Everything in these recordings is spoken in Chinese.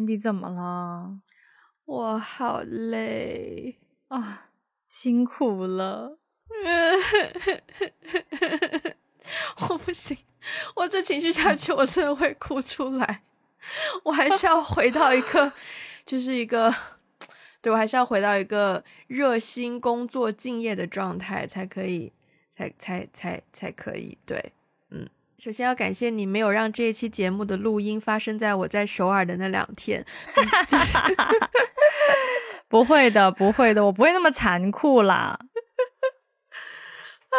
Wendy 怎么了？我好累啊，辛苦了。我不行，我这情绪下去，我真的会哭出来。我还是要回到一个，就是一个，对我还是要回到一个热心工作、敬业的状态，才可以，才才才才可以。对，嗯，首先要感谢你，没有让这一期节目的录音发生在我在首尔的那两天。不会的，不会的，我不会那么残酷啦。啊，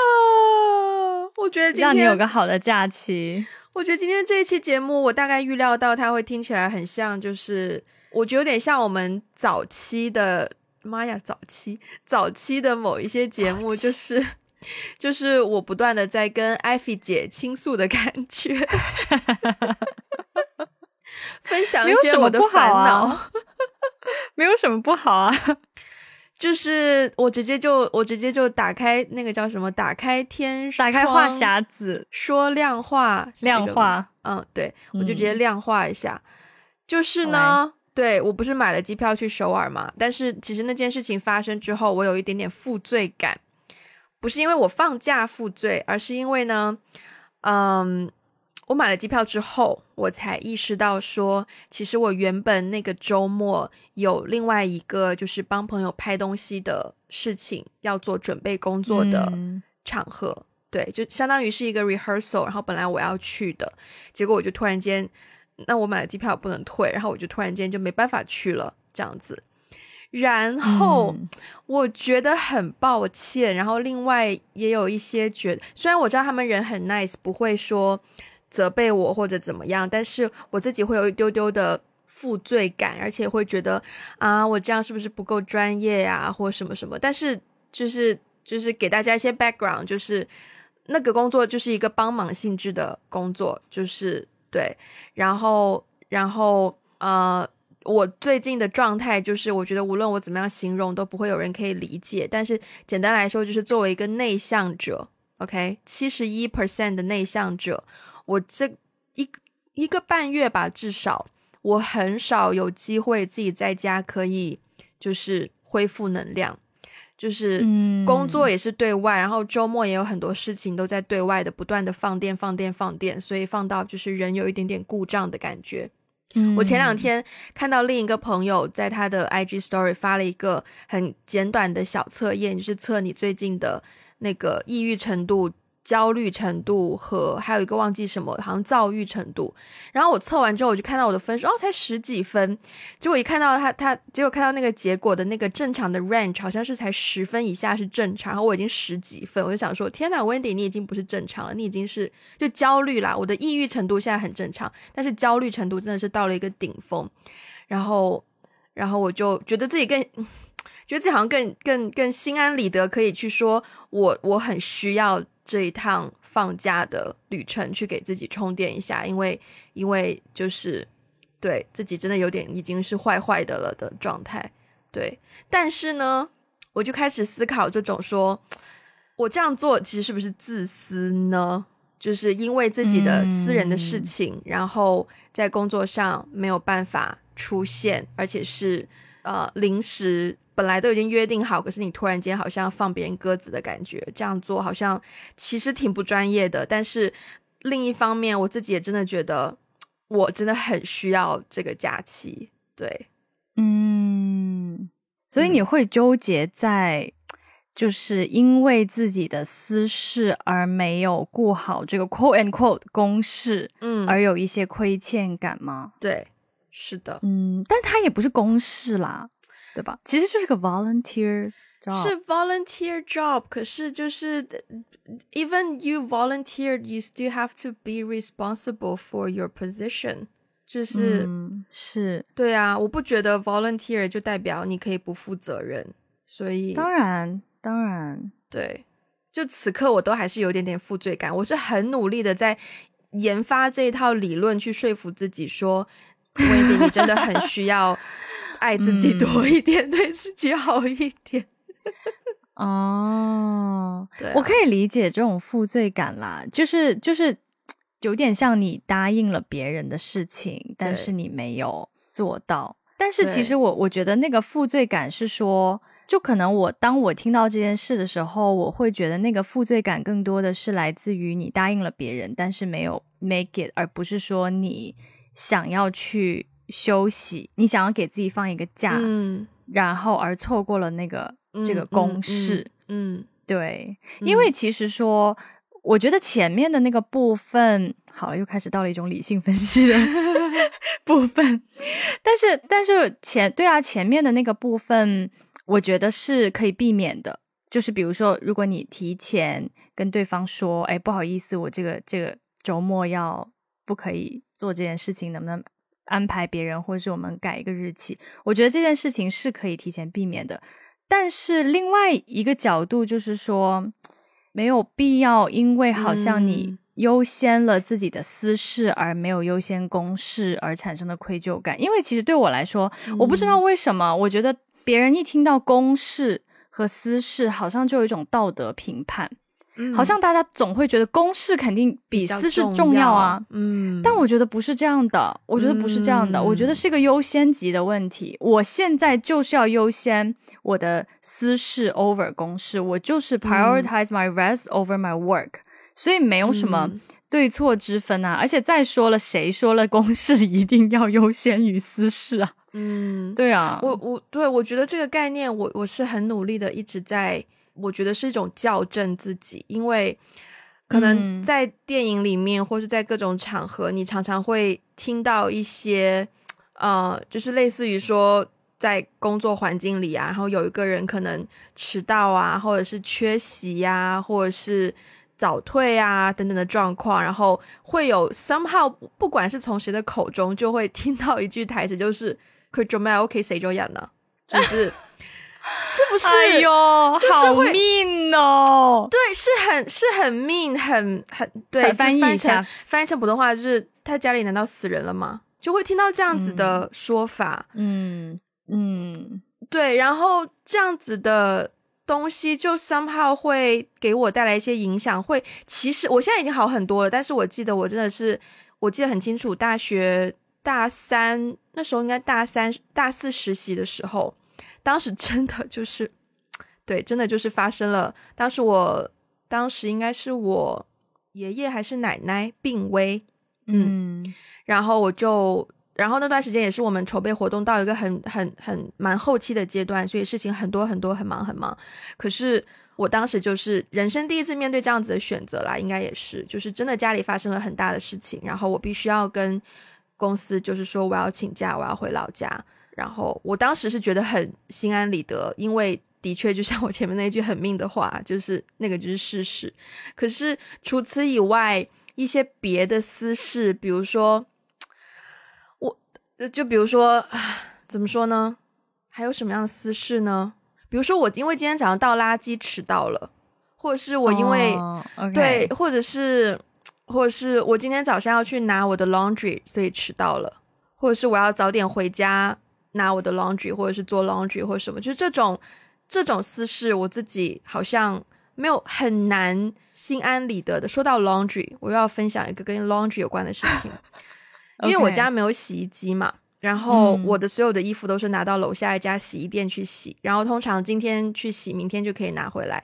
我觉得今天让你有个好的假期。我觉得今天这一期节目，我大概预料到它会听起来很像，就是我觉得有点像我们早期的，妈呀，早期早期的某一些节目，就是就是我不断的在跟艾菲姐倾诉的感觉，分享一些我的烦恼，没有什么不好啊。就是我直接就我直接就打开那个叫什么，打开天，打开话匣子，说亮话，亮话，嗯，对，我就直接量化一下。就是呢，对我不是买了机票去首尔嘛，但是其实那件事情发生之后，我有一点点负罪感，不是因为我放假负罪，而是因为呢，嗯。我买了机票之后，我才意识到说，其实我原本那个周末有另外一个就是帮朋友拍东西的事情要做准备工作的场合，对，就相当于是一个 rehearsal。然后本来我要去的，结果我就突然间，那我买了机票不能退，然后我就突然间就没办法去了，这样子。然后我觉得很抱歉，然后另外也有一些觉得，虽然我知道他们人很 nice，不会说。责备我或者怎么样，但是我自己会有一丢丢的负罪感，而且会觉得啊，我这样是不是不够专业呀，或什么什么？但是就是就是给大家一些 background，就是那个工作就是一个帮忙性质的工作，就是对。然后然后呃，我最近的状态就是，我觉得无论我怎么样形容，都不会有人可以理解。但是简单来说，就是作为一个内向者，OK，七十一 percent 的内向者。我这一一个半月吧，至少我很少有机会自己在家可以就是恢复能量，就是工作也是对外，然后周末也有很多事情都在对外的不断的放电放电放电，所以放到就是人有一点点故障的感觉。我前两天看到另一个朋友在他的 IG Story 发了一个很简短的小测验，就是测你最近的那个抑郁程度。焦虑程度和还有一个忘记什么，好像躁郁程度。然后我测完之后，我就看到我的分数，哦，才十几分。结果一看到他，他结果看到那个结果的那个正常的 range 好像是才十分以下是正常。然后我已经十几分，我就想说，天呐 w e n d y 你已经不是正常了，你已经是就焦虑啦。我的抑郁程度现在很正常，但是焦虑程度真的是到了一个顶峰。然后，然后我就觉得自己更，觉得自己好像更更更心安理得，可以去说我我很需要。这一趟放假的旅程，去给自己充电一下，因为因为就是对自己真的有点已经是坏坏的了的状态，对。但是呢，我就开始思考这种说，我这样做其实是不是自私呢？就是因为自己的私人的事情，然后在工作上没有办法出现，而且是呃临时。本来都已经约定好，可是你突然间好像放别人鸽子的感觉，这样做好像其实挺不专业的。但是另一方面，我自己也真的觉得，我真的很需要这个假期。对，嗯，所以你会纠结在，就是因为自己的私事而没有顾好这个 quote and quote 公事，嗯，而有一些亏欠感吗？对，是的，嗯，但它也不是公事啦。对吧？其实就是个 volunteer，是 volunteer job。可是就是，even you volunteered, you still have to be responsible for your position。就是是，对啊，我不觉得 volunteer 就代表你可以不负责任。所以当然，当然，对。就此刻，我都还是有点点负罪感。我是很努力的在研发这一套理论，去说服自己说，Wendy，你真的很需要。爱自己多一点，对自己好一点。哦，对，我可以理解这种负罪感啦，就是就是有点像你答应了别人的事情，但是你没有做到。但是其实我我觉得那个负罪感是说，就可能我当我听到这件事的时候，我会觉得那个负罪感更多的是来自于你答应了别人，但是没有 make it，而不是说你想要去休息，你想要给自己放一个假，嗯，然后而错过了那个这个公式，嗯，对，因为其实说。我觉得前面的那个部分，好了，又开始到了一种理性分析的 部分。但是，但是前对啊，前面的那个部分，我觉得是可以避免的。就是比如说，如果你提前跟对方说，哎，不好意思，我这个这个周末要不可以做这件事情，能不能安排别人，或者是我们改一个日期？我觉得这件事情是可以提前避免的。但是另外一个角度就是说。没有必要，因为好像你优先了自己的私事，而没有优先公事而产生的愧疚感。因为其实对我来说，我不知道为什么，我觉得别人一听到公事和私事，好像就有一种道德评判。好像大家总会觉得公事肯定比私事重要啊，嗯，但我觉得不是这样的，我觉得不是这样的，我觉得是一个优先级的问题。我现在就是要优先我的私事 over 公事，我就是 prioritize my rest over my work，所以没有什么对错之分啊。而且再说了，谁说了公事 一定要优先于私事啊？嗯，对啊，我我对我觉得这个概念，我我是很努力的，一直在。我觉得是一种校正自己，因为可能在电影里面，或是在各种场合，你常常会听到一些，呃，就是类似于说，在工作环境里啊，然后有一个人可能迟到啊，或者是缺席呀，或者是早退啊等等的状况，然后会有 somehow，不管是从谁的口中，就会听到一句台词，就是“可做咩 OK 谁就演呢？” 就是。是不是？哎呦，好命哦！对，是很是很命，很很对。翻译一下，翻译成普通话就是他家里难道死人了吗？就会听到这样子的说法。嗯嗯，对。然后这样子的东西就 somehow 会给我带来一些影响。会，其实我现在已经好很多了，但是我记得我真的是，我记得很清楚，大学大三那时候应该大三大四实习的时候。当时真的就是，对，真的就是发生了。当时我当时应该是我爷爷还是奶奶病危，嗯，然后我就，然后那段时间也是我们筹备活动到一个很很很蛮后期的阶段，所以事情很多很多，很忙很忙。可是我当时就是人生第一次面对这样子的选择啦，应该也是，就是真的家里发生了很大的事情，然后我必须要跟公司就是说我要请假，我要回老家。然后我当时是觉得很心安理得，因为的确就像我前面那句很命的话，就是那个就是事实。可是除此以外，一些别的私事，比如说我，就比如说怎么说呢？还有什么样的私事呢？比如说我因为今天早上倒垃圾迟到了，或者是我因为对，或者是或者是我今天早上要去拿我的 laundry，所以迟到了，或者是我要早点回家。拿我的 laundry 或者是做 laundry 或者什么，就是这种这种私事，我自己好像没有很难心安理得的。说到 laundry，我又要分享一个跟 laundry 有关的事情，因为我家没有洗衣机嘛，然后我的所有的衣服都是拿到楼下一家洗衣店去洗，然后通常今天去洗，明天就可以拿回来。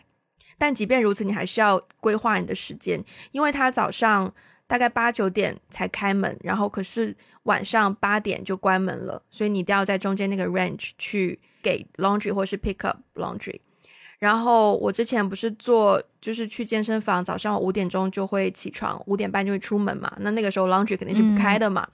但即便如此，你还是要规划你的时间，因为他早上。大概八九点才开门，然后可是晚上八点就关门了，所以你一定要在中间那个 range 去给 laundry 或是 pick up laundry。然后我之前不是做，就是去健身房，早上五点钟就会起床，五点半就会出门嘛。那那个时候 laundry 肯定是不开的嘛。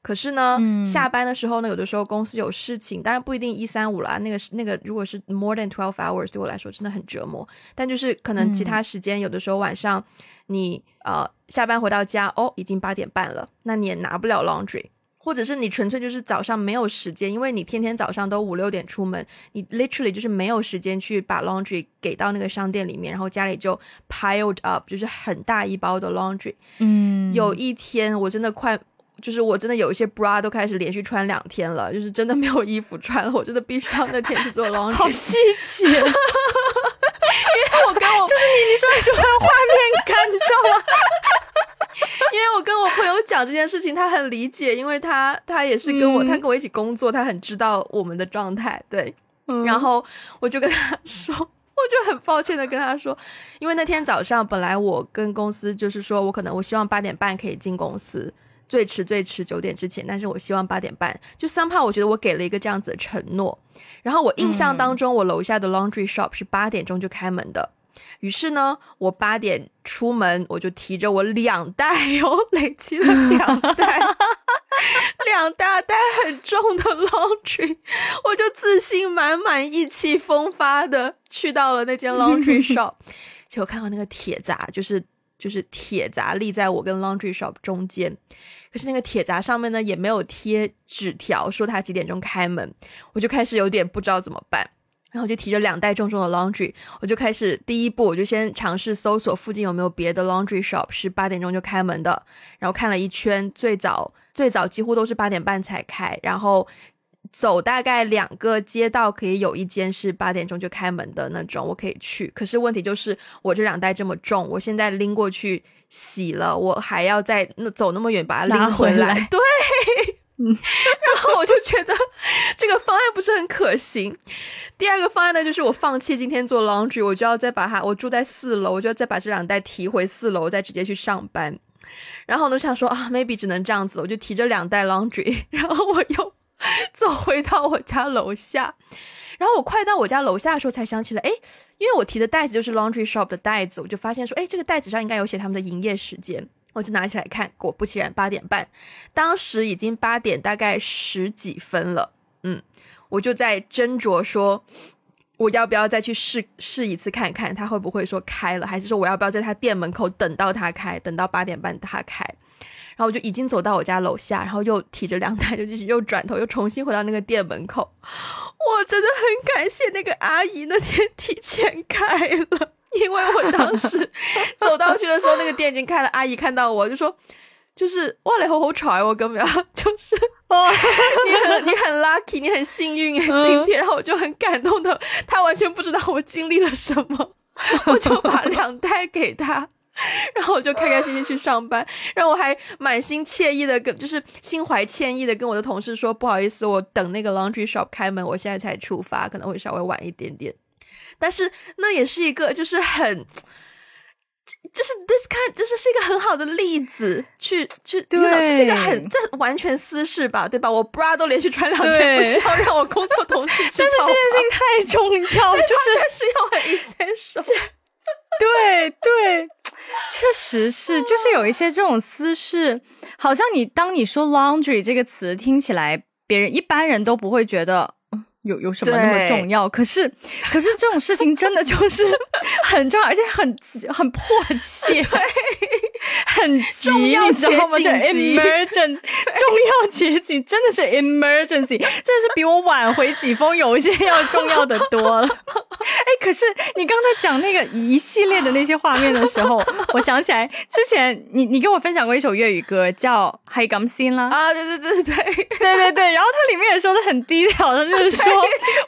可是呢，下班的时候呢，有的时候公司有事情，当然不一定一三五啦。那个是那个，如果是 more than twelve hours，对我来说真的很折磨。但就是可能其他时间，有的时候晚上。你呃下班回到家哦，已经八点半了，那你也拿不了 laundry，或者是你纯粹就是早上没有时间，因为你天天早上都五六点出门，你 literally 就是没有时间去把 laundry 给到那个商店里面，然后家里就 piled up，就是很大一包的 laundry。嗯，有一天我真的快，就是我真的有一些 bra 都开始连续穿两天了，就是真的没有衣服穿了，我真的必须要那天去做 laundry。好稀奇。因为我跟我就是你，你说你喜欢画面感，你知道吗？因 因为我跟我朋友讲这件事情，他很理解，因为他他也是跟我，他跟我一起工作，他很知道我们的状态。对，然后我就跟他说，我就很抱歉的跟他说，因为那天早上本来我跟公司就是说我可能我希望八点半可以进公司。最迟最迟九点之前，但是我希望八点半。就三怕我觉得我给了一个这样子的承诺。然后我印象当中，我楼下的 laundry shop 是八点钟就开门的。于是呢，我八点出门，我就提着我两袋哟，累积了两袋，两大袋很重的 laundry，我就自信满满、意气风发的去到了那间 laundry shop。结果看到那个铁闸，就是就是铁闸立在我跟 laundry shop 中间。是那个铁闸上面呢也没有贴纸条说他几点钟开门，我就开始有点不知道怎么办，然后就提着两袋重重的 laundry，我就开始第一步我就先尝试搜索附近有没有别的 laundry shop 是八点钟就开门的，然后看了一圈，最早最早几乎都是八点半才开，然后。走大概两个街道，可以有一间是八点钟就开门的那种，我可以去。可是问题就是，我这两袋这么重，我现在拎过去洗了，我还要再那走那么远把它拎回来。对，然后我就觉得这个方案不是很可行。第二个方案呢，就是我放弃今天做 laundry，我就要再把它，我住在四楼，我就要再把这两袋提回四楼，再直接去上班。然后呢，想说啊，maybe 只能这样子，我就提着两袋 laundry，然后我又。走回到我家楼下，然后我快到我家楼下的时候，才想起来，哎，因为我提的袋子就是 laundry shop 的袋子，我就发现说，哎，这个袋子上应该有写他们的营业时间，我就拿起来看，果不其然，八点半，当时已经八点大概十几分了，嗯，我就在斟酌说，我要不要再去试试一次看看他会不会说开了，还是说我要不要在他店门口等到他开，等到八点半他开。然后我就已经走到我家楼下，然后又提着两袋，就继续又转头又重新回到那个店门口。我真的很感谢那个阿姨那天提前开了，因为我当时走到去的时候，那个店已经开了。阿姨看到我就说：“就是哇嘞，好好吵我根本 就是哇，你很你很 lucky，你很幸运哎今天。”然后我就很感动的，他完全不知道我经历了什么，我就把两袋给他。然后我就开开心心去上班，然后我还满心惬意的跟，就是心怀歉意的跟我的同事说，不好意思，我等那个 laundry shop 开门，我现在才出发，可能会稍微晚一点点。但是那也是一个，就是很，就是 this kind，就是是一个很好的例子，去去，对，这是一个很，这完全私事吧，对吧？我 bra 都连续穿两天，不需要让我工作同事知道。但是这件事情太重要，就是是要很 essential。对对。确实是，就是有一些这种私事，好像你当你说 laundry 这个词听起来，别人一般人都不会觉得有有什么那么重要。可是，可是这种事情真的就是 很重要，而且很很迫切，很急，你知道吗？就 emergency，重要节径真的是 emergency，真的是比我晚回几封邮件要重要的多了。哎，可是你刚才讲那个一系列的那些画面的时候，我想起来之前你你跟我分享过一首粤语歌叫《海港心》啦。啊，对对对对 对对对，然后它里面也说的很低调的，就是说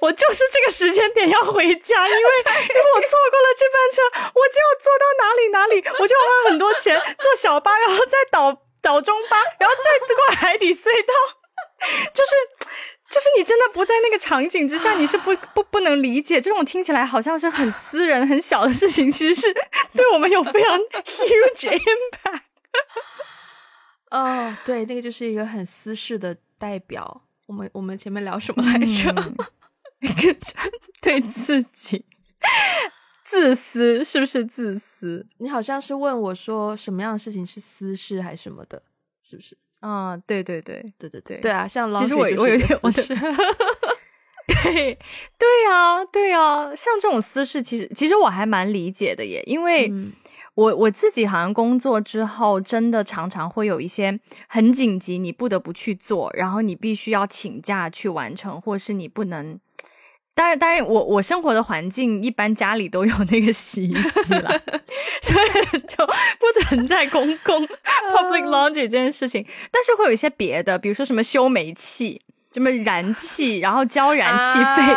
我就是这个时间点要回家，因为如果我错过了这班车，我就要坐到哪里哪里，我就要花很多钱。坐小巴，然后再倒倒中巴，然后再过海底隧道，就是。就是你真的不在那个场景之下，你是不不不能理解这种听起来好像是很私人很小的事情，其实是对我们有非常 huge impact。哦，对，那个就是一个很私事的代表。我们我们前面聊什么来着？一个对自己自私，是不是自私？你好像是问我说什么样的事情是私事还是什么的，是不是？啊，对对对对对对对啊！像其实我我有点我是，对对呀对呀，像这种私事，其实其实我还蛮理解的耶，因为我我自己好像工作之后，真的常常会有一些很紧急，你不得不去做，然后你必须要请假去完成，或是你不能。当然，当然，我我生活的环境一般家里都有那个洗衣机了，所以就不存在公共 public laundry 这件事情。但是会有一些别的，比如说什么修煤气、什么燃气，然后交燃气费。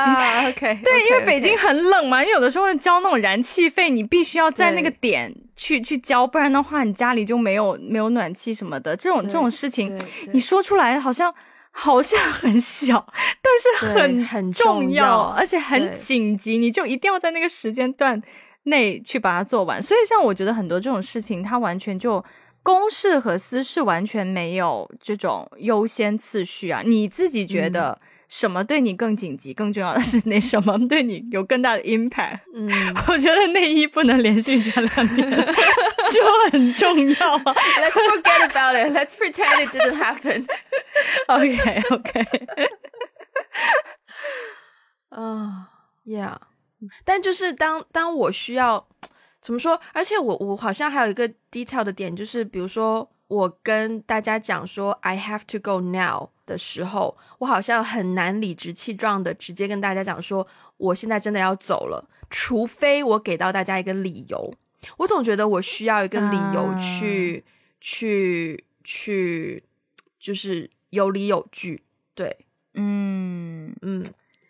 OK，对，因为北京很冷嘛，有的时候交那种燃气费，你必须要在那个点去去交，不然的话你家里就没有没有暖气什么的。这种这种事情，你说出来好像好像很小，但是很很重要，而且很紧急，你就一定要在那个时间段内去把它做完。所以像我觉得很多这种事情，它完全就公事和私事完全没有这种优先次序啊。你自己觉得？什么对你更紧急、更重要的是那 什么对你有更大的 impact？嗯，我觉得内衣不能连续穿两年就很重要。Let's forget about it. Let's pretend it didn't happen. OK, OK. 啊，Yeah。但就是当当我需要怎么说？而且我我好像还有一个 detail 的点，就是比如说我跟大家讲说 I have to go now。的时候，我好像很难理直气壮的直接跟大家讲说，我现在真的要走了，除非我给到大家一个理由。我总觉得我需要一个理由去去去，就是有理有据。对，嗯嗯。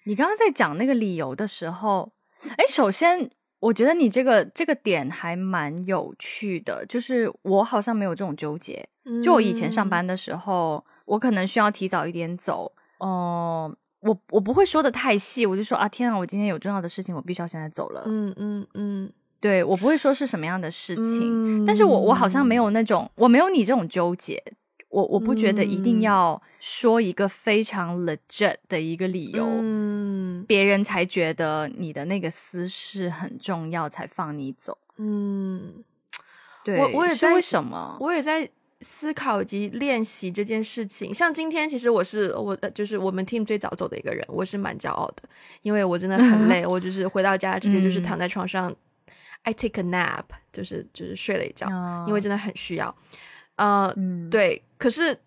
你刚刚在讲那个理由的时候，哎，首先我觉得你这个这个点还蛮有趣的，就是我好像没有这种纠结。就我以前上班的时候。我可能需要提早一点走，哦，我我不会说的太细，我就说啊，天啊，我今天有重要的事情，我必须要现在走了。嗯嗯嗯，对我不会说是什么样的事情，但是我我好像没有那种，我没有你这种纠结，我我不觉得一定要说一个非常 legit 的一个理由，嗯，别人才觉得你的那个私事很重要，才放你走。嗯，对，我我也在为什么，我也在。思考以及练习这件事情，像今天，其实我是我就是我们 team 最早走的一个人，我是蛮骄傲的，因为我真的很 累，我就是回到家直接就是躺在床上，I take a nap，就是就是睡了一觉，因为真的很需要。呃，对，可是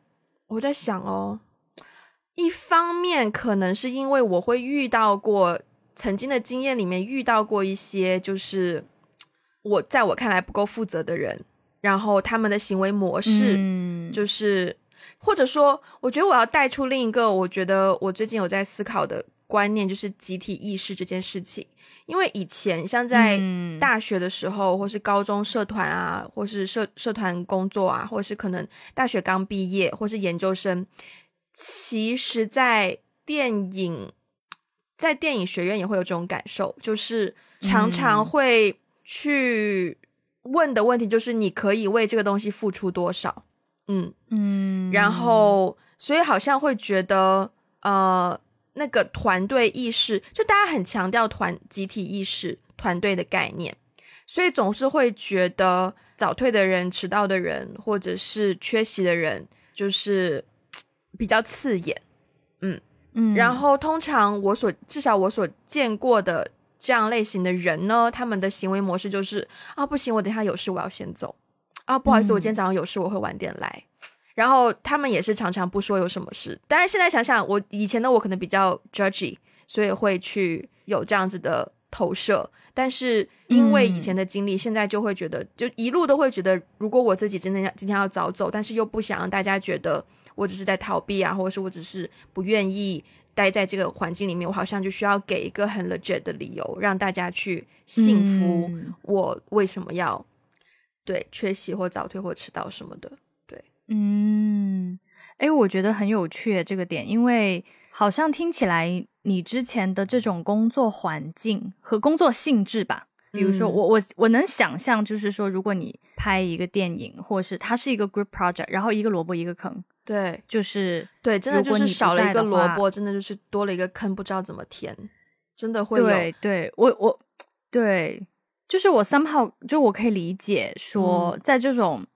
我在想哦，一方面可能是因为我会遇到过曾经的经验里面遇到过一些，就是我在我看来不够负责的人。然后他们的行为模式，就是，或者说，我觉得我要带出另一个，我觉得我最近有在思考的观念，就是集体意识这件事情。因为以前像在大学的时候，或是高中社团啊，或是社社团工作啊，或是可能大学刚毕业，或是研究生，其实，在电影，在电影学院也会有这种感受，就是常常会去。问的问题就是你可以为这个东西付出多少？嗯嗯，然后所以好像会觉得呃那个团队意识，就大家很强调团集体意识、团队的概念，所以总是会觉得早退的人、迟到的人或者是缺席的人就是比较刺眼。嗯嗯，然后通常我所至少我所见过的。这样类型的人呢，他们的行为模式就是啊，不行，我等下有事，我要先走啊，不好意思，我今天早上有事，我会晚点来。然后他们也是常常不说有什么事。当然，现在想想，我以前的我可能比较 judgy，所以会去有这样子的投射。但是因为以前的经历，现在就会觉得，就一路都会觉得，如果我自己真的要今天要早走，但是又不想让大家觉得我只是在逃避啊，或者是我只是不愿意。待在这个环境里面，我好像就需要给一个很 legit 的理由，让大家去信服我为什么要对缺席或早退或迟到什么的。对，嗯，哎，我觉得很有趣这个点，因为好像听起来你之前的这种工作环境和工作性质吧，比如说我我我能想象，就是说如果你拍一个电影，或是它是一个 group project，然后一个萝卜一个坑。对，就是对，真的就是少了一个萝卜，真的就是多了一个坑，不知道怎么填，真的会有。对，对我我对，就是我 somehow 就我可以理解说，在这种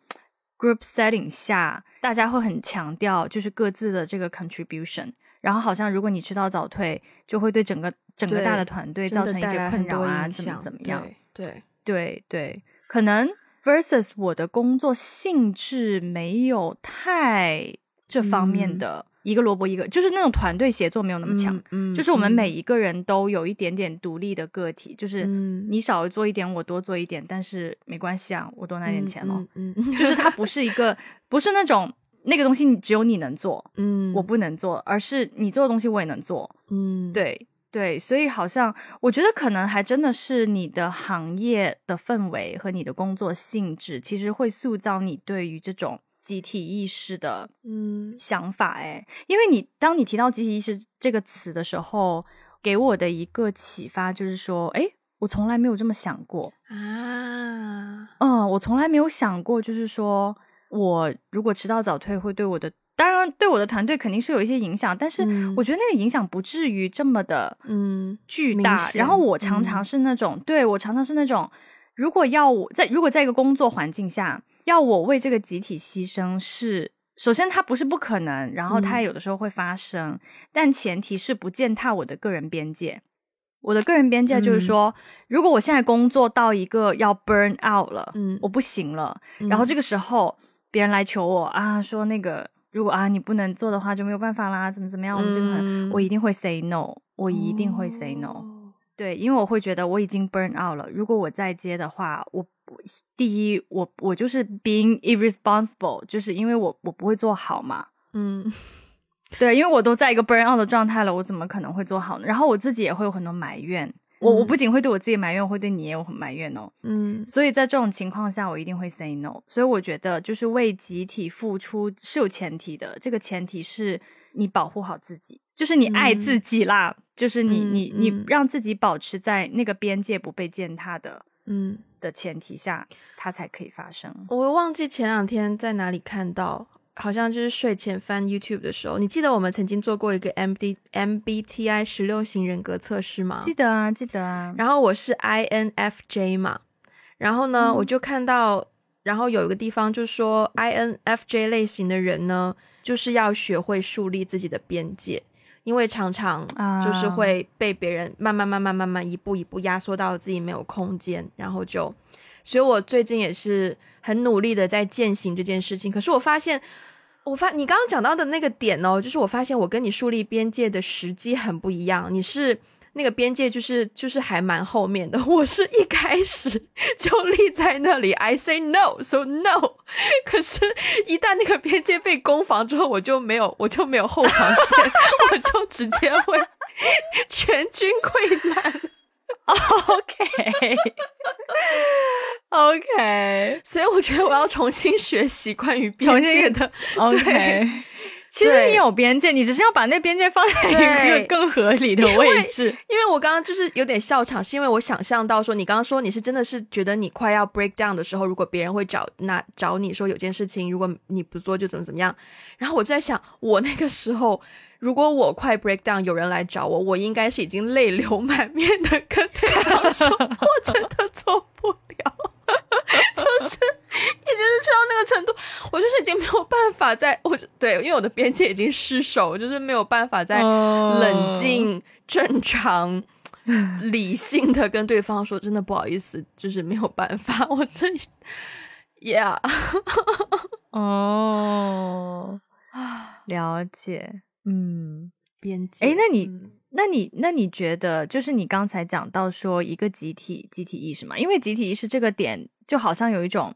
group setting 下，大家会很强调就是各自的这个 contribution，然后好像如果你迟到早退，就会对整个整个大的团队造成一些困扰啊，怎么怎么样？对对对，可能。versus 我的工作性质没有太这方面的一个萝卜一个，就是那种团队协作没有那么强，嗯，就是我们每一个人都有一点点独立的个体，就是你少做一点，我多做一点，但是没关系啊，我多拿点钱咯。嗯，就是它不是一个，不是那种那个东西只有你能做，嗯，我不能做，而是你做的东西我也能做，嗯，对，对，所以好像我觉得可能还真的是你的行业的氛围和你的工作性质，其实会塑造你对于这种集体意识的嗯想法。哎，因为你当你提到集体意识这个词的时候，给我的一个启发就是说，哎，我从来没有这么想过啊。嗯，我从来没有想过，就是说我如果迟到早退会对我的。当然，对我的团队肯定是有一些影响，但是我觉得那个影响不至于这么的嗯巨大。然后我常常是那种，对我常常是那种，如果要我在如果在一个工作环境下要我为这个集体牺牲，是首先它不是不可能，然后它有的时候会发生，但前提是不践踏我的个人边界。我的个人边界就是说，如果我现在工作到一个要 burn out 了，嗯，我不行了，然后这个时候别人来求我啊，说那个。如果啊你不能做的话就没有办法啦，怎么怎么样？我们这个我一定会 say no，我一定会 say no。对，因为我会觉得我已经 burn out 了。如果我再接的话，我第一我我就是 being irresponsible，就是因为我我不会做好嘛。嗯，对，因为我都在一个 burn out 的状态了，我怎么可能会做好呢？然后我自己也会有很多埋怨。我我不仅会对我自己埋怨，我会对你也有很埋怨哦。嗯，所以在这种情况下，我一定会 say no。所以我觉得，就是为集体付出是有前提的，这个前提是你保护好自己，就是你爱自己啦，就是你你你让自己保持在那个边界不被践踏的，嗯的前提下，它才可以发生。我忘记前两天在哪里看到。好像就是睡前翻 YouTube 的时候，你记得我们曾经做过一个 M D M B T I 十六型人格测试吗？记得啊，记得啊。然后我是 I N F J 嘛，然后呢，我就看到，然后有一个地方就说 I N F J 类型的人呢，就是要学会树立自己的边界，因为常常就是会被别人慢慢慢慢慢慢一步一步压缩到自己没有空间，然后就，所以我最近也是很努力的在践行这件事情，可是我发现。我发你刚刚讲到的那个点哦，就是我发现我跟你树立边界的时机很不一样。你是那个边界，就是就是还蛮后面的，我是一开始 就立在那里，I say no, so no。可是，一旦那个边界被攻防之后，我就没有，我就没有后防线，我就直接会全军溃烂。OK OK，OK，所以我觉得我要重新学习关于边界的。OK，其实你有边界，你只是要把那边界放在一个更合理的位置。因为我刚刚就是有点笑场，是因为我想象到说，你刚刚说你是真的是觉得你快要 break down 的时候，如果别人会找那找你说有件事情，如果你不做就怎么怎么样。然后我就在想，我那个时候。如果我快 break down，有人来找我，我应该是已经泪流满面的跟对方说，我真的做不了，就是已经是去到那个程度，我就是已经没有办法在，我对，因为我的边界已经失守，就是没有办法再冷静、正常、理性的跟对方说，真的不好意思，就是没有办法，我这，yeah，哦，了解。嗯，边界。哎，那你，那你，那你觉得，就是你刚才讲到说一个集体集体意识嘛？因为集体意识这个点，就好像有一种，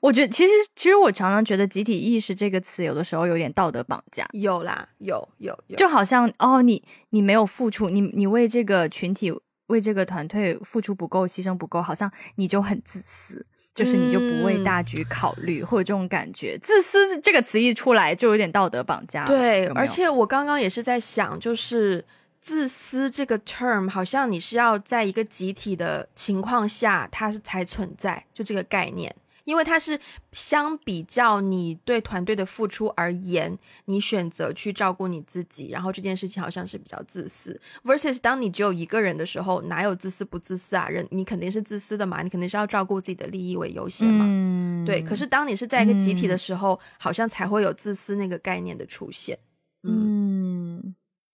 我觉得其实其实我常常觉得集体意识这个词有的时候有点道德绑架。有啦，有有有，就好像哦，你你没有付出，你你为这个群体为这个团队付出不够，牺牲不够，好像你就很自私。就是你就不为大局考虑，或者这种感觉，自私这个词一出来就有点道德绑架。对，而且我刚刚也是在想，就是自私这个 term，好像你是要在一个集体的情况下，它是才存在，就这个概念。因为它是相比较你对团队的付出而言，你选择去照顾你自己，然后这件事情好像是比较自私。versus 当你只有一个人的时候，哪有自私不自私啊？人你肯定是自私的嘛，你肯定是要照顾自己的利益为优先嘛。嗯，对。可是当你是在一个集体的时候，好像才会有自私那个概念的出现。嗯，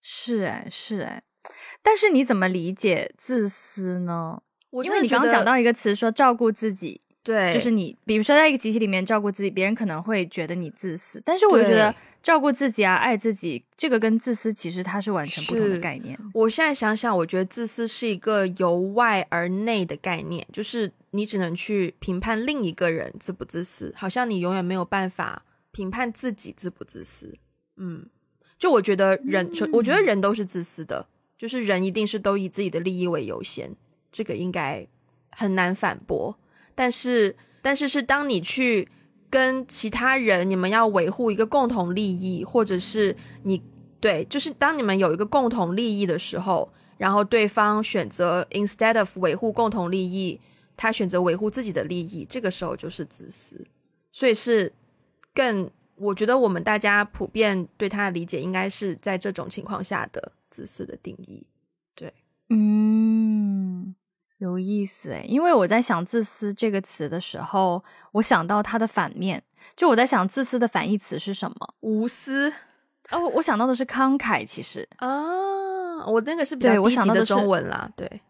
是哎，是哎。但是你怎么理解自私呢？因为你刚刚讲到一个词，说照顾自己。对，就是你，比如说在一个集体里面照顾自己，别人可能会觉得你自私，但是我就觉得照顾自己啊，爱自己，这个跟自私其实它是完全不同的概念。我现在想想，我觉得自私是一个由外而内的概念，就是你只能去评判另一个人自不自私，好像你永远没有办法评判自己自不自私。嗯，就我觉得人，我觉得人都是自私的。就是人一定是都以自己的利益为优先，这个应该很难反驳。但是，但是是当你去跟其他人，你们要维护一个共同利益，或者是你对，就是当你们有一个共同利益的时候，然后对方选择 instead of 维护共同利益，他选择维护自己的利益，这个时候就是自私。所以是更，我觉得我们大家普遍对他的理解，应该是在这种情况下的。自私的定义，对，嗯，有意思诶，因为我在想“自私”这个词的时候，我想到它的反面，就我在想“自私”的反义词是什么？无私。哦，我想到的是慷慨，其实啊，我那个是比较低级的中文啦，对。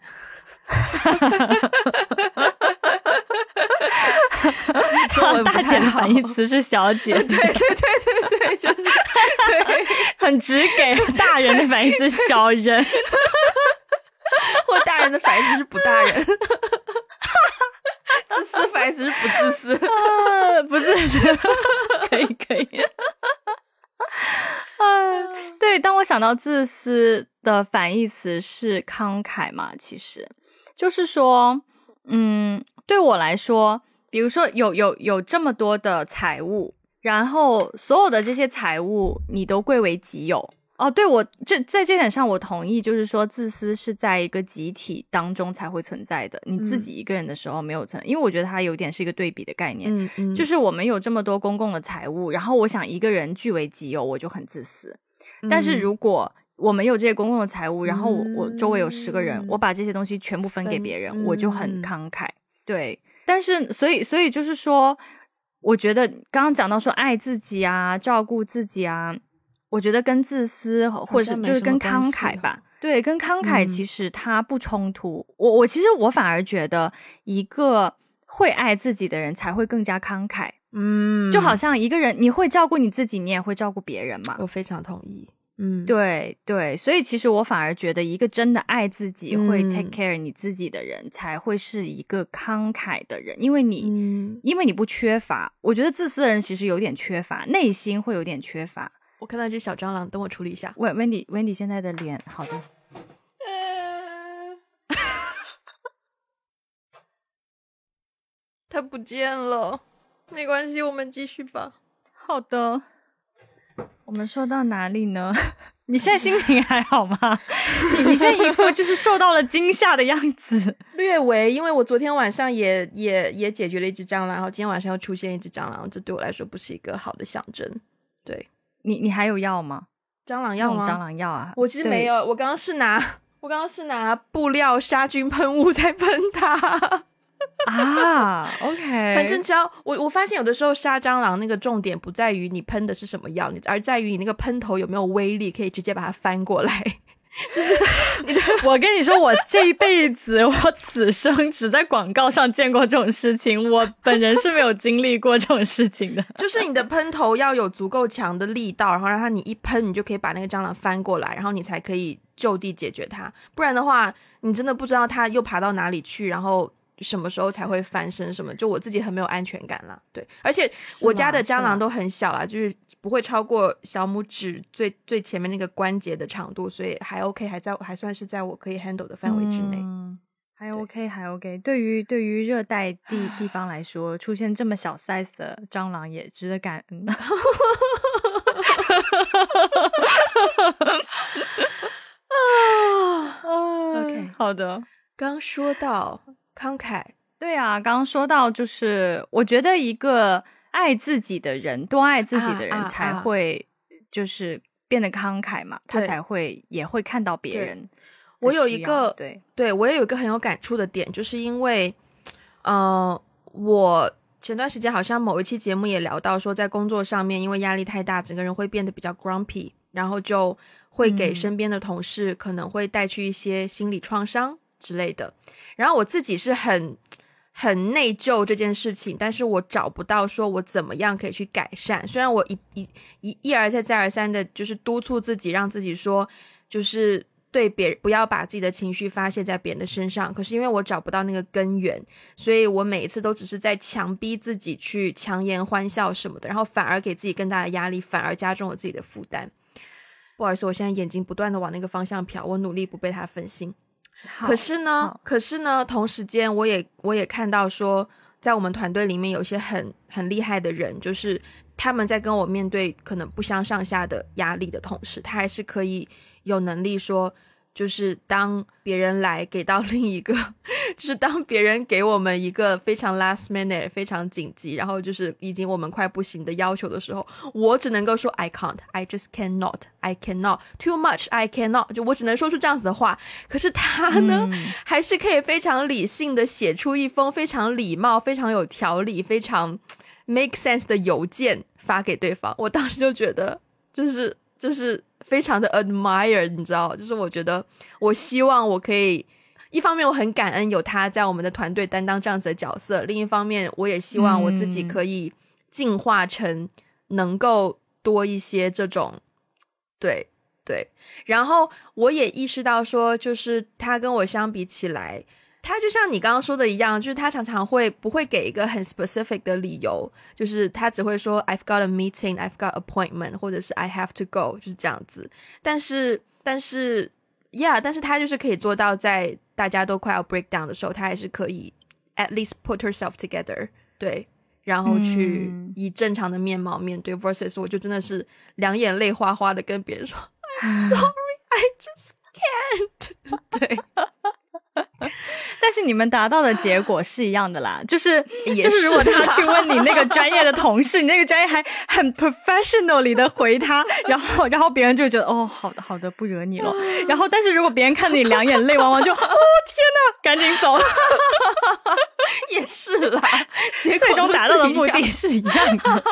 大姐的反义词是小姐，对对对对对，就是对，很直给。大人的反义词是小人，或大人的反义词是不大人。自私反义词是不自私，不自私，可以可以。啊，对，当我想到自私的反义词是慷慨嘛，其实就是说，嗯，对我来说。比如说有有有这么多的财物，然后所有的这些财物你都归为己有哦。对我这在这点上我同意，就是说自私是在一个集体当中才会存在的，你自己一个人的时候没有存。因为我觉得它有点是一个对比的概念，嗯嗯，就是我们有这么多公共的财物，然后我想一个人据为己有，我就很自私。但是如果我们有这些公共的财物，然后我我周围有十个人，我把这些东西全部分给别人，我就很慷慨。对。但是，所以，所以就是说，我觉得刚刚讲到说爱自己啊，照顾自己啊，我觉得跟自私或者是就是跟慷慨吧，对，跟慷慨其实它不冲突。我我其实我反而觉得，一个会爱自己的人才会更加慷慨。嗯，就好像一个人，你会照顾你自己，你也会照顾别人嘛。我非常同意。嗯，对对，所以其实我反而觉得，一个真的爱自己、会 take care 你自己的人，才会是一个慷慨的人，因为你，因为你不缺乏。我觉得自私的人其实有点缺乏，内心会有点缺乏。我看到一只小蟑螂，等我处理一下。喂，Wendy，Wendy 现在的脸好的，他不见了，没关系，我们继续吧。好的。我们说到哪里呢？你现在心情还好吗？你你现在一副就是受到了惊吓的样子。略微，因为我昨天晚上也也也解决了一只蟑螂，然后今天晚上又出现一只蟑螂，这对我来说不是一个好的象征。对你，你还有药吗？蟑螂药吗？蟑螂药啊！我其实没有，我刚刚是拿我刚刚是拿布料杀菌喷雾在喷它。啊，OK，反正只要我我发现有的时候杀蟑螂那个重点不在于你喷的是什么药，你而在于你那个喷头有没有威力，可以直接把它翻过来。就是 我跟你说，我这一辈子，我此生只在广告上见过这种事情，我本人是没有经历过这种事情的。就是你的喷头要有足够强的力道，然后让它你一喷，你就可以把那个蟑螂翻过来，然后你才可以就地解决它。不然的话，你真的不知道它又爬到哪里去，然后。什么时候才会翻身？什么？就我自己很没有安全感啦。对，而且我家的蟑螂都很小啦，就是不会超过小拇指最最前面那个关节的长度，所以还 OK，还在还算是在我可以 handle 的范围之内。还 OK，还 OK。对于对于热带地地方来说，出现这么小 size 的蟑螂也值得感恩。啊，OK，好的。刚说到。慷慨，对啊，刚刚说到，就是我觉得一个爱自己的人，多爱自己的人才会，就是变得慷慨嘛，他才会也会看到别人。我有一个，对，对我也有一个很有感触的点，就是因为，呃，我前段时间好像某一期节目也聊到说，在工作上面因为压力太大，整个人会变得比较 grumpy，然后就会给身边的同事可能会带去一些心理创伤。之类的，然后我自己是很很内疚这件事情，但是我找不到说我怎么样可以去改善。虽然我一一一一而再再而三的，就是督促自己，让自己说，就是对别人不要把自己的情绪发泄在别人的身上。可是因为我找不到那个根源，所以我每一次都只是在强逼自己去强颜欢笑什么的，然后反而给自己更大的压力，反而加重了自己的负担。不好意思，我现在眼睛不断的往那个方向瞟，我努力不被他分心。可是呢，可是呢，同时间我也我也看到说，在我们团队里面有些很很厉害的人，就是他们在跟我面对可能不相上下的压力的同时，他还是可以有能力说。就是当别人来给到另一个，就是当别人给我们一个非常 last minute、非常紧急，然后就是已经我们快不行的要求的时候，我只能够说 I can't, I just cannot, I cannot too much, I cannot，就我只能说出这样子的话。可是他呢，还是可以非常理性的写出一封非常礼貌、非常有条理、非常 make sense 的邮件发给对方。我当时就觉得，就是就是。非常的 admire，你知道，就是我觉得，我希望我可以，一方面我很感恩有他在我们的团队担当这样子的角色，另一方面我也希望我自己可以进化成能够多一些这种，对对，然后我也意识到说，就是他跟我相比起来。他就像你刚刚说的一样，就是他常常会不会给一个很 specific 的理由，就是他只会说 I've got a meeting, I've got appointment，或者是 I have to go，就是这样子。但是，但是，Yeah，但是他就是可以做到，在大家都快要 break down 的时候，他还是可以 at least put herself together，对，然后去以正常的面貌面对。versus 我就真的是两眼泪哗哗的跟别人说 I'm sorry, I just can't，对。但是你们达到的结果是一样的啦，就是就是如果他去问你那个专业的同事，你那个专业还很 professionally 的回他，然后然后别人就觉得哦，好的好的，不惹你了。然后但是如果别人看你两眼泪汪汪，就哦天呐，赶紧走。也是啦，最终达到的目的是一样的。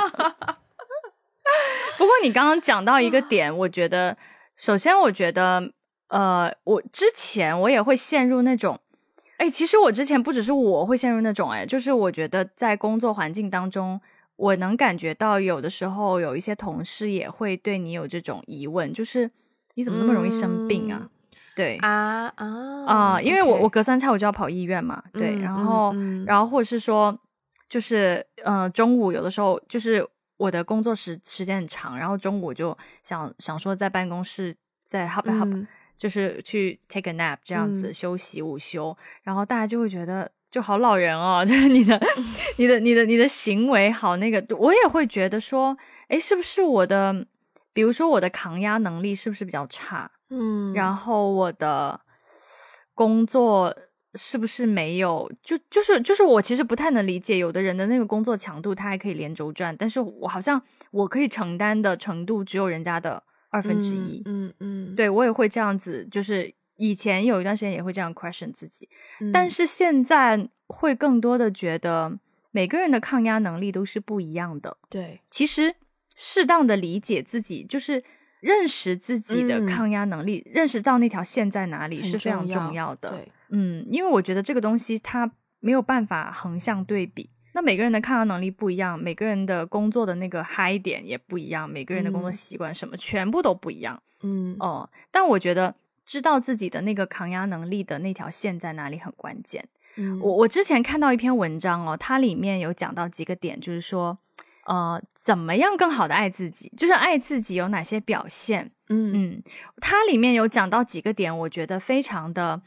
不过你刚刚讲到一个点，我觉得首先我觉得呃，我之前我也会陷入那种。哎，其实我之前不只是我会陷入那种，哎，就是我觉得在工作环境当中，我能感觉到有的时候有一些同事也会对你有这种疑问，就是你怎么那么容易生病啊？对啊啊啊！因为我我隔三差五就要跑医院嘛，对，然后然后或者是说，就是呃，中午有的时候就是我的工作时时间很长，然后中午就想想说在办公室在 hop hop。就是去 take a nap 这样子休息午休，然后大家就会觉得就好老人哦，就是你的、你的、你的、你的行为好那个，我也会觉得说，哎，是不是我的，比如说我的抗压能力是不是比较差？嗯，然后我的工作是不是没有？就就是就是我其实不太能理解，有的人的那个工作强度他还可以连轴转，但是我好像我可以承担的程度只有人家的。二分之一，嗯嗯，对我也会这样子，就是以前有一段时间也会这样 question 自己，但是现在会更多的觉得每个人的抗压能力都是不一样的。对，其实适当的理解自己，就是认识自己的抗压能力，认识到那条线在哪里是非常重要的。对，嗯，因为我觉得这个东西它没有办法横向对比。那每个人的抗压能力不一样，每个人的工作的那个嗨点也不一样，每个人的工作习惯什么全部都不一样。嗯哦，但我觉得知道自己的那个抗压能力的那条线在哪里很关键。嗯，我我之前看到一篇文章哦，它里面有讲到几个点，就是说，呃，怎么样更好的爱自己，就是爱自己有哪些表现。嗯嗯，它里面有讲到几个点，我觉得非常的。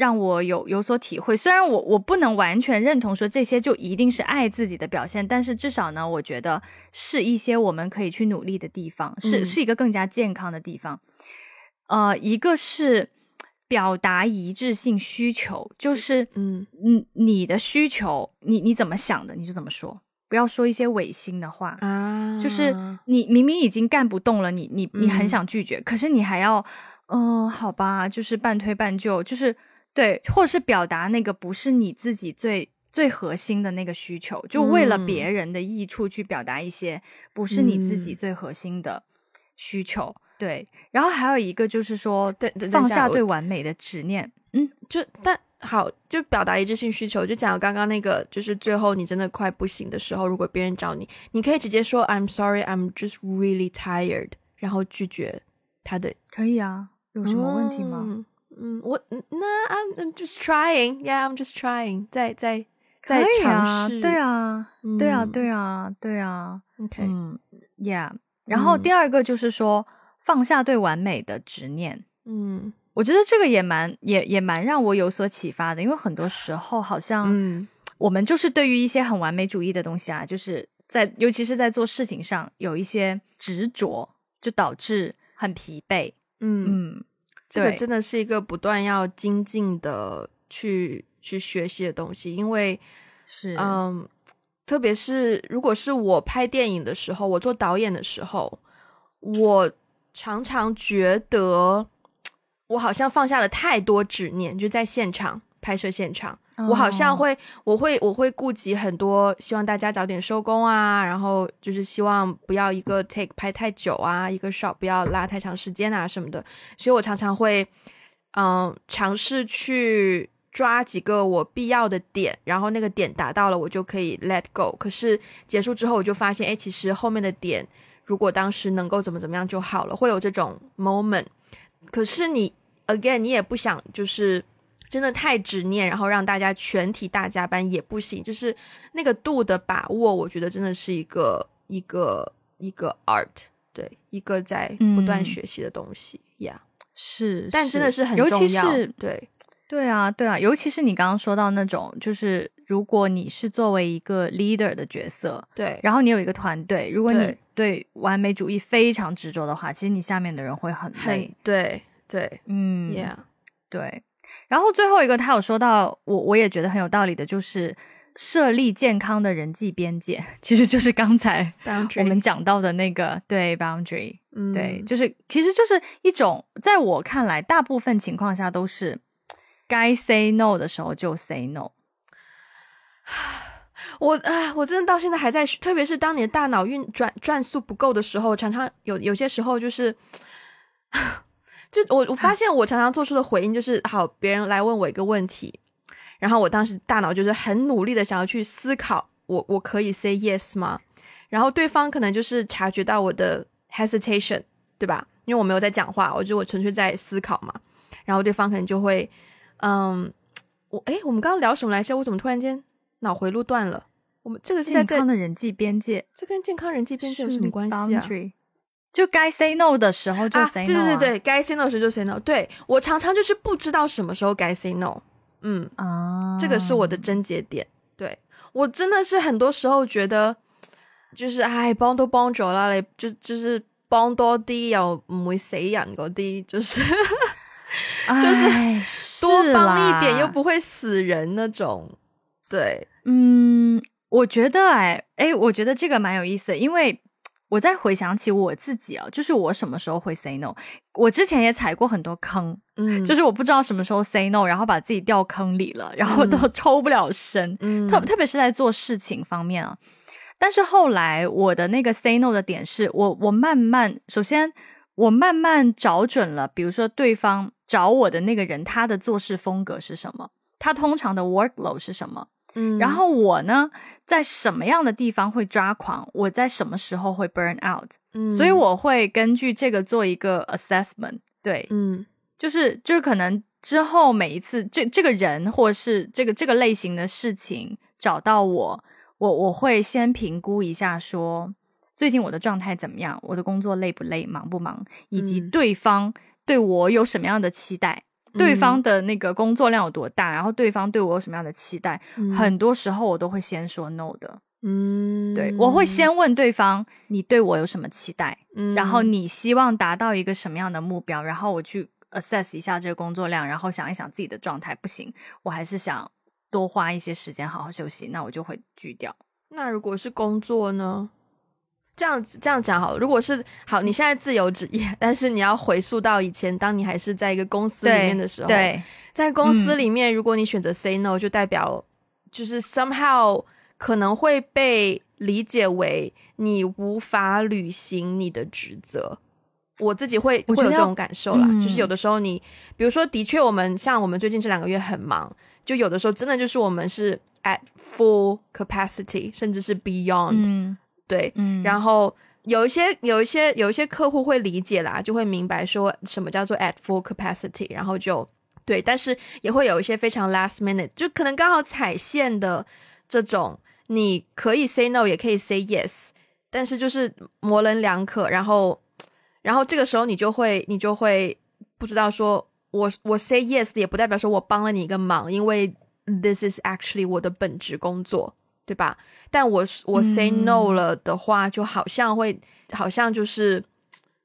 让我有有所体会，虽然我我不能完全认同说这些就一定是爱自己的表现，但是至少呢，我觉得是一些我们可以去努力的地方，是是一个更加健康的地方。呃，一个是表达一致性需求，就是嗯嗯，你的需求，你你怎么想的你就怎么说，不要说一些违心的话啊。就是你明明已经干不动了，你你你很想拒绝，可是你还要嗯，好吧，就是半推半就，就是。对，或者是表达那个不是你自己最最核心的那个需求，就为了别人的益处去表达一些不是你自己最核心的需求。对，然后还有一个就是说，放下对完美的执念。嗯，就但好，就表达一致性需求，就讲刚刚那个，就是最后你真的快不行的时候，如果别人找你，你可以直接说 I'm sorry, I'm just really tired，然后拒绝他的。可以啊，有什么问题吗？嗯，我那 I'm just trying, yeah, I'm just trying，在在在尝试，对啊，对啊，对啊，对啊，OK，嗯，Yeah。然后第二个就是说放下对完美的执念。嗯，我觉得这个也蛮也也蛮让我有所启发的，因为很多时候好像我们就是对于一些很完美主义的东西啊，就是在尤其是在做事情上有一些执着，就导致很疲惫。嗯。嗯，这个真的是一个不断要精进的去去学习的东西，因为是嗯。特别是如果是我拍电影的时候，我做导演的时候，我常常觉得我好像放下了太多执念，就在现场拍摄现场，我好像会，我会，我会顾及很多，希望大家早点收工啊，然后就是希望不要一个 take 拍太久啊，一个 shot 不要拉太长时间啊什么的，所以我常常会，嗯，尝试去。抓几个我必要的点，然后那个点达到了，我就可以 let go。可是结束之后，我就发现，哎，其实后面的点，如果当时能够怎么怎么样就好了，会有这种 moment。可是你 again，你也不想就是真的太执念，然后让大家全体大加班也不行。就是那个度的把握，我觉得真的是一个一个一个 art，对，一个在不断学习的东西呀。是，但真的是很重要，对。对啊，对啊，尤其是你刚刚说到那种，就是如果你是作为一个 leader 的角色，对，然后你有一个团队，如果你对完美主义非常执着的话，其实你下面的人会很累。对对，嗯，Yeah，对。然后最后一个，他有说到，我我也觉得很有道理的，就是设立健康的人际边界，其实就是刚才我们讲到的那个对 boundary，对，就是其实就是一种，在我看来，大部分情况下都是。该 say no 的时候就 say no。我啊，我真的到现在还在，特别是当你的大脑运转转速不够的时候，常常有有些时候就是，就我我发现我常常做出的回应就是，好，别人来问我一个问题，然后我当时大脑就是很努力的想要去思考，我我可以 say yes 吗？然后对方可能就是察觉到我的 hesitation，对吧？因为我没有在讲话，我就我纯粹在思考嘛，然后对方可能就会。嗯，我哎，我们刚刚聊什么来着？我怎么突然间脑回路断了？我们这个是在健康的人际边界，这跟健康人际边界有什么关系啊？就该 say no 的时候就 say no，对对对对，该 say no 时候就 say no。对我常常就是不知道什么时候该 say no。嗯啊，这个是我的症结点。对我真的是很多时候觉得，就是哎，帮都帮咗啦，你就就是帮多啲又唔会死人嗰啲，就是。就是多帮一点又不会死人那种，对，嗯，我觉得，哎，哎，我觉得这个蛮有意思的，因为我在回想起我自己啊，就是我什么时候会 say no，我之前也踩过很多坑，嗯，就是我不知道什么时候 say no，然后把自己掉坑里了，然后都抽不了身，嗯，特特别是在做事情方面啊，但是后来我的那个 say no 的点是我我慢慢，首先我慢慢找准了，比如说对方。找我的那个人，他的做事风格是什么？他通常的 workload 是什么？嗯，然后我呢，在什么样的地方会抓狂？我在什么时候会 burn out？嗯，所以我会根据这个做一个 assessment。对，嗯，就是就是可能之后每一次这这个人或是这个这个类型的事情找到我，我我会先评估一下，说最近我的状态怎么样？我的工作累不累？忙不忙？以及对方。对我有什么样的期待？对方的那个工作量有多大？然后对方对我有什么样的期待？很多时候我都会先说 no 的。嗯，对，我会先问对方你对我有什么期待？嗯，然后你希望达到一个什么样的目标？然后我去 assess 一下这个工作量，然后想一想自己的状态，不行，我还是想多花一些时间好好休息，那我就会拒掉。那如果是工作呢？这样这样讲好了。如果是好，你现在自由职业，但是你要回溯到以前，当你还是在一个公司里面的时候，在公司里面，如果你选择 say no，就代表就是 somehow 可能会被理解为你无法履行你的职责。我自己会会有这种感受啦，就是有的时候你，比如说，的确我们像我们最近这两个月很忙，就有的时候真的就是我们是 at full capacity，甚至是 beyond。对，嗯，然后有一些有一些有一些客户会理解啦，就会明白说什么叫做 at full capacity，然后就对，但是也会有一些非常 last minute，就可能刚好踩线的这种，你可以 say no，也可以 say yes，但是就是模棱两可，然后然后这个时候你就会你就会不知道说，我我 say yes 也不代表说我帮了你一个忙，因为 this is actually 我的本职工作，对吧？但我我 say no 了的话，就好像会好像就是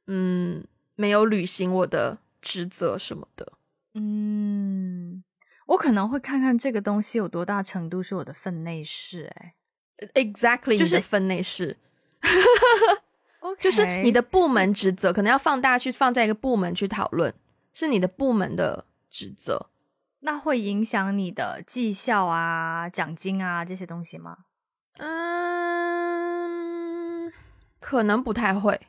嗯没有履行我的职责什么的，嗯。我可能会看看这个东西有多大程度是我的分内事，哎，exactly 就是分内事，就是你的部门职责，可能要放大去放在一个部门去讨论，是你的部门的职责，那会影响你的绩效啊、奖金啊这些东西吗？嗯，可能不太会，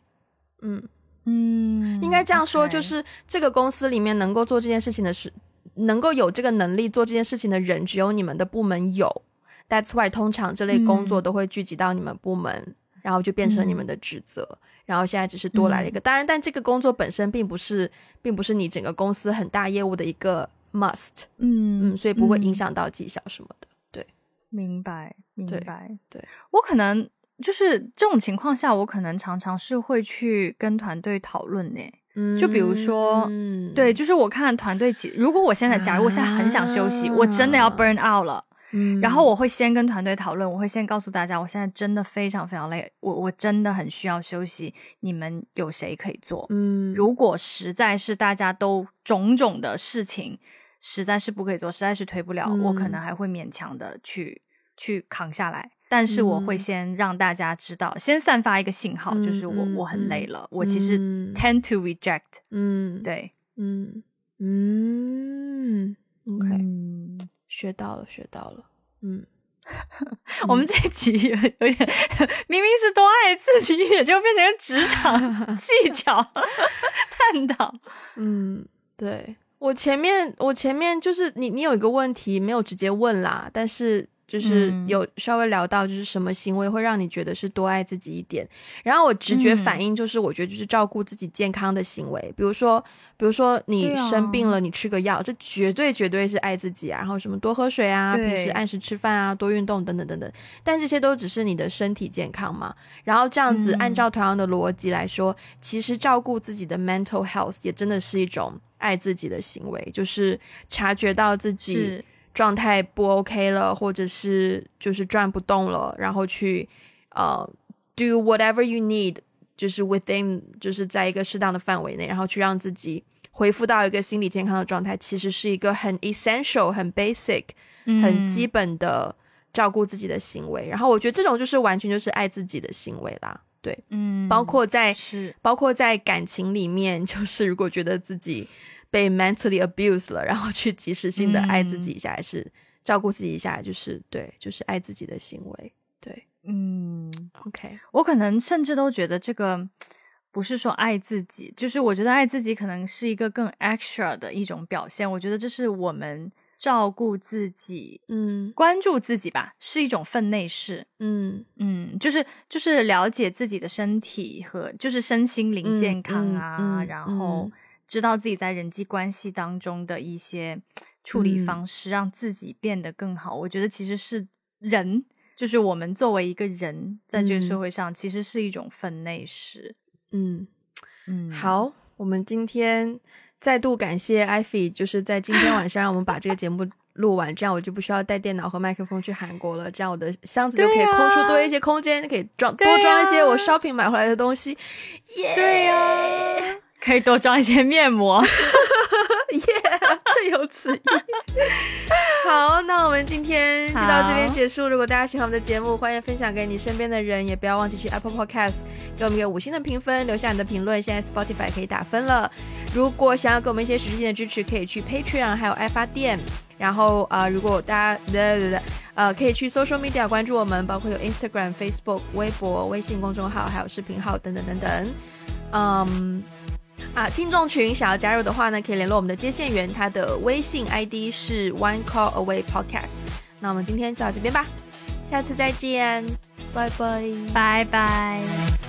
嗯嗯，应该这样说，就是这个公司里面能够做这件事情的是。能够有这个能力做这件事情的人，只有你们的部门有。That's why 通常这类工作都会聚集到你们部门，然后就变成了你们的职责。然后现在只是多来了一个，当然，但这个工作本身并不是，并不是你整个公司很大业务的一个 must。嗯嗯，所以不会影响到绩效什么的。对，明白，明白。对我可能就是这种情况下，我可能常常是会去跟团队讨论呢。就比如说，对，就是我看团队起，如果我现在，假如我现在很想休息，我真的要 burn out 了，然后我会先跟团队讨论，我会先告诉大家，我现在真的非常非常累，我我真的很需要休息，你们有谁可以做？嗯，如果实在是大家都种种的事情，实在是不可以做，实在是推不了，我可能还会勉强的去去扛下来。但是我会先让大家知道，先散发一个信号，就是我我很累了。我其实 tend to reject。嗯，对，嗯嗯，OK，学到了，学到了。嗯，我们这集有有点，明明是多爱自己，也就变成职场 技巧 探讨。嗯，对我前面我前面就是你你有一个问题没有直接问啦，但是。就是有稍微聊到，就是什么行为会让你觉得是多爱自己一点。然后我直觉反应就是，我觉得就是照顾自己健康的行为，比如说，比如说你生病了，你吃个药，这绝对绝对是爱自己啊。然后什么多喝水啊，平时按时吃饭啊，多运动等等等等。但这些都只是你的身体健康嘛。然后这样子按照同样的逻辑来说，其实照顾自己的 mental health 也真的是一种爱自己的行为，就是察觉到自己。状态不 OK 了，或者是就是转不动了，然后去呃 do whatever you need，就是 within，就是在一个适当的范围内，然后去让自己恢复到一个心理健康的状态，其实是一个很 essential、很 basic、很基本的照顾自己的行为。然后我觉得这种就是完全就是爱自己的行为啦，对，嗯，包括在是包括在感情里面，就是如果觉得自己。被 mentally abused 了，然后去及时性的爱自己一下，还是照顾自己一下，就是对，就是爱自己的行为。对，嗯，OK，我可能甚至都觉得这个不是说爱自己，就是我觉得爱自己可能是一个更 extra 的一种表现。我觉得这是我们照顾自己，嗯，关注自己吧，是一种分内事。嗯嗯，就是就是了解自己的身体和就是身心灵健康啊，然后。知道自己在人际关系当中的一些处理方式，让自己变得更好。我觉得其实是人，就是我们作为一个人，在这个社会上，其实是一种分内事。嗯嗯，好，我们今天再度感谢艾菲，就是在今天晚上让我们把这个节目录完，这样我就不需要带电脑和麦克风去韩国了，这样我的箱子就可以空出多一些空间，可以装多装一些我 shopping 买回来的东西。对呀。可以多装一些面膜，耶，这有此意。好，那我们今天就到这边结束。如果大家喜欢我们的节目，欢迎分享给你身边的人，也不要忘记去 Apple Podcast 给我们一个五星的评分，留下你的评论。现在 Spotify 可以打分了。如果想要给我们一些实质性的支持，可以去 Patreon，还有爱发电。然后啊，如果大家呃，可以去 Social Media 关注我们，包括有 Instagram、Facebook、微博、微信公众号，还有视频号等等等等。嗯。啊，听众群想要加入的话呢，可以联络我们的接线员，他的微信 ID 是 One Call Away Podcast。那我们今天就到这边吧，下次再见，拜拜，拜拜。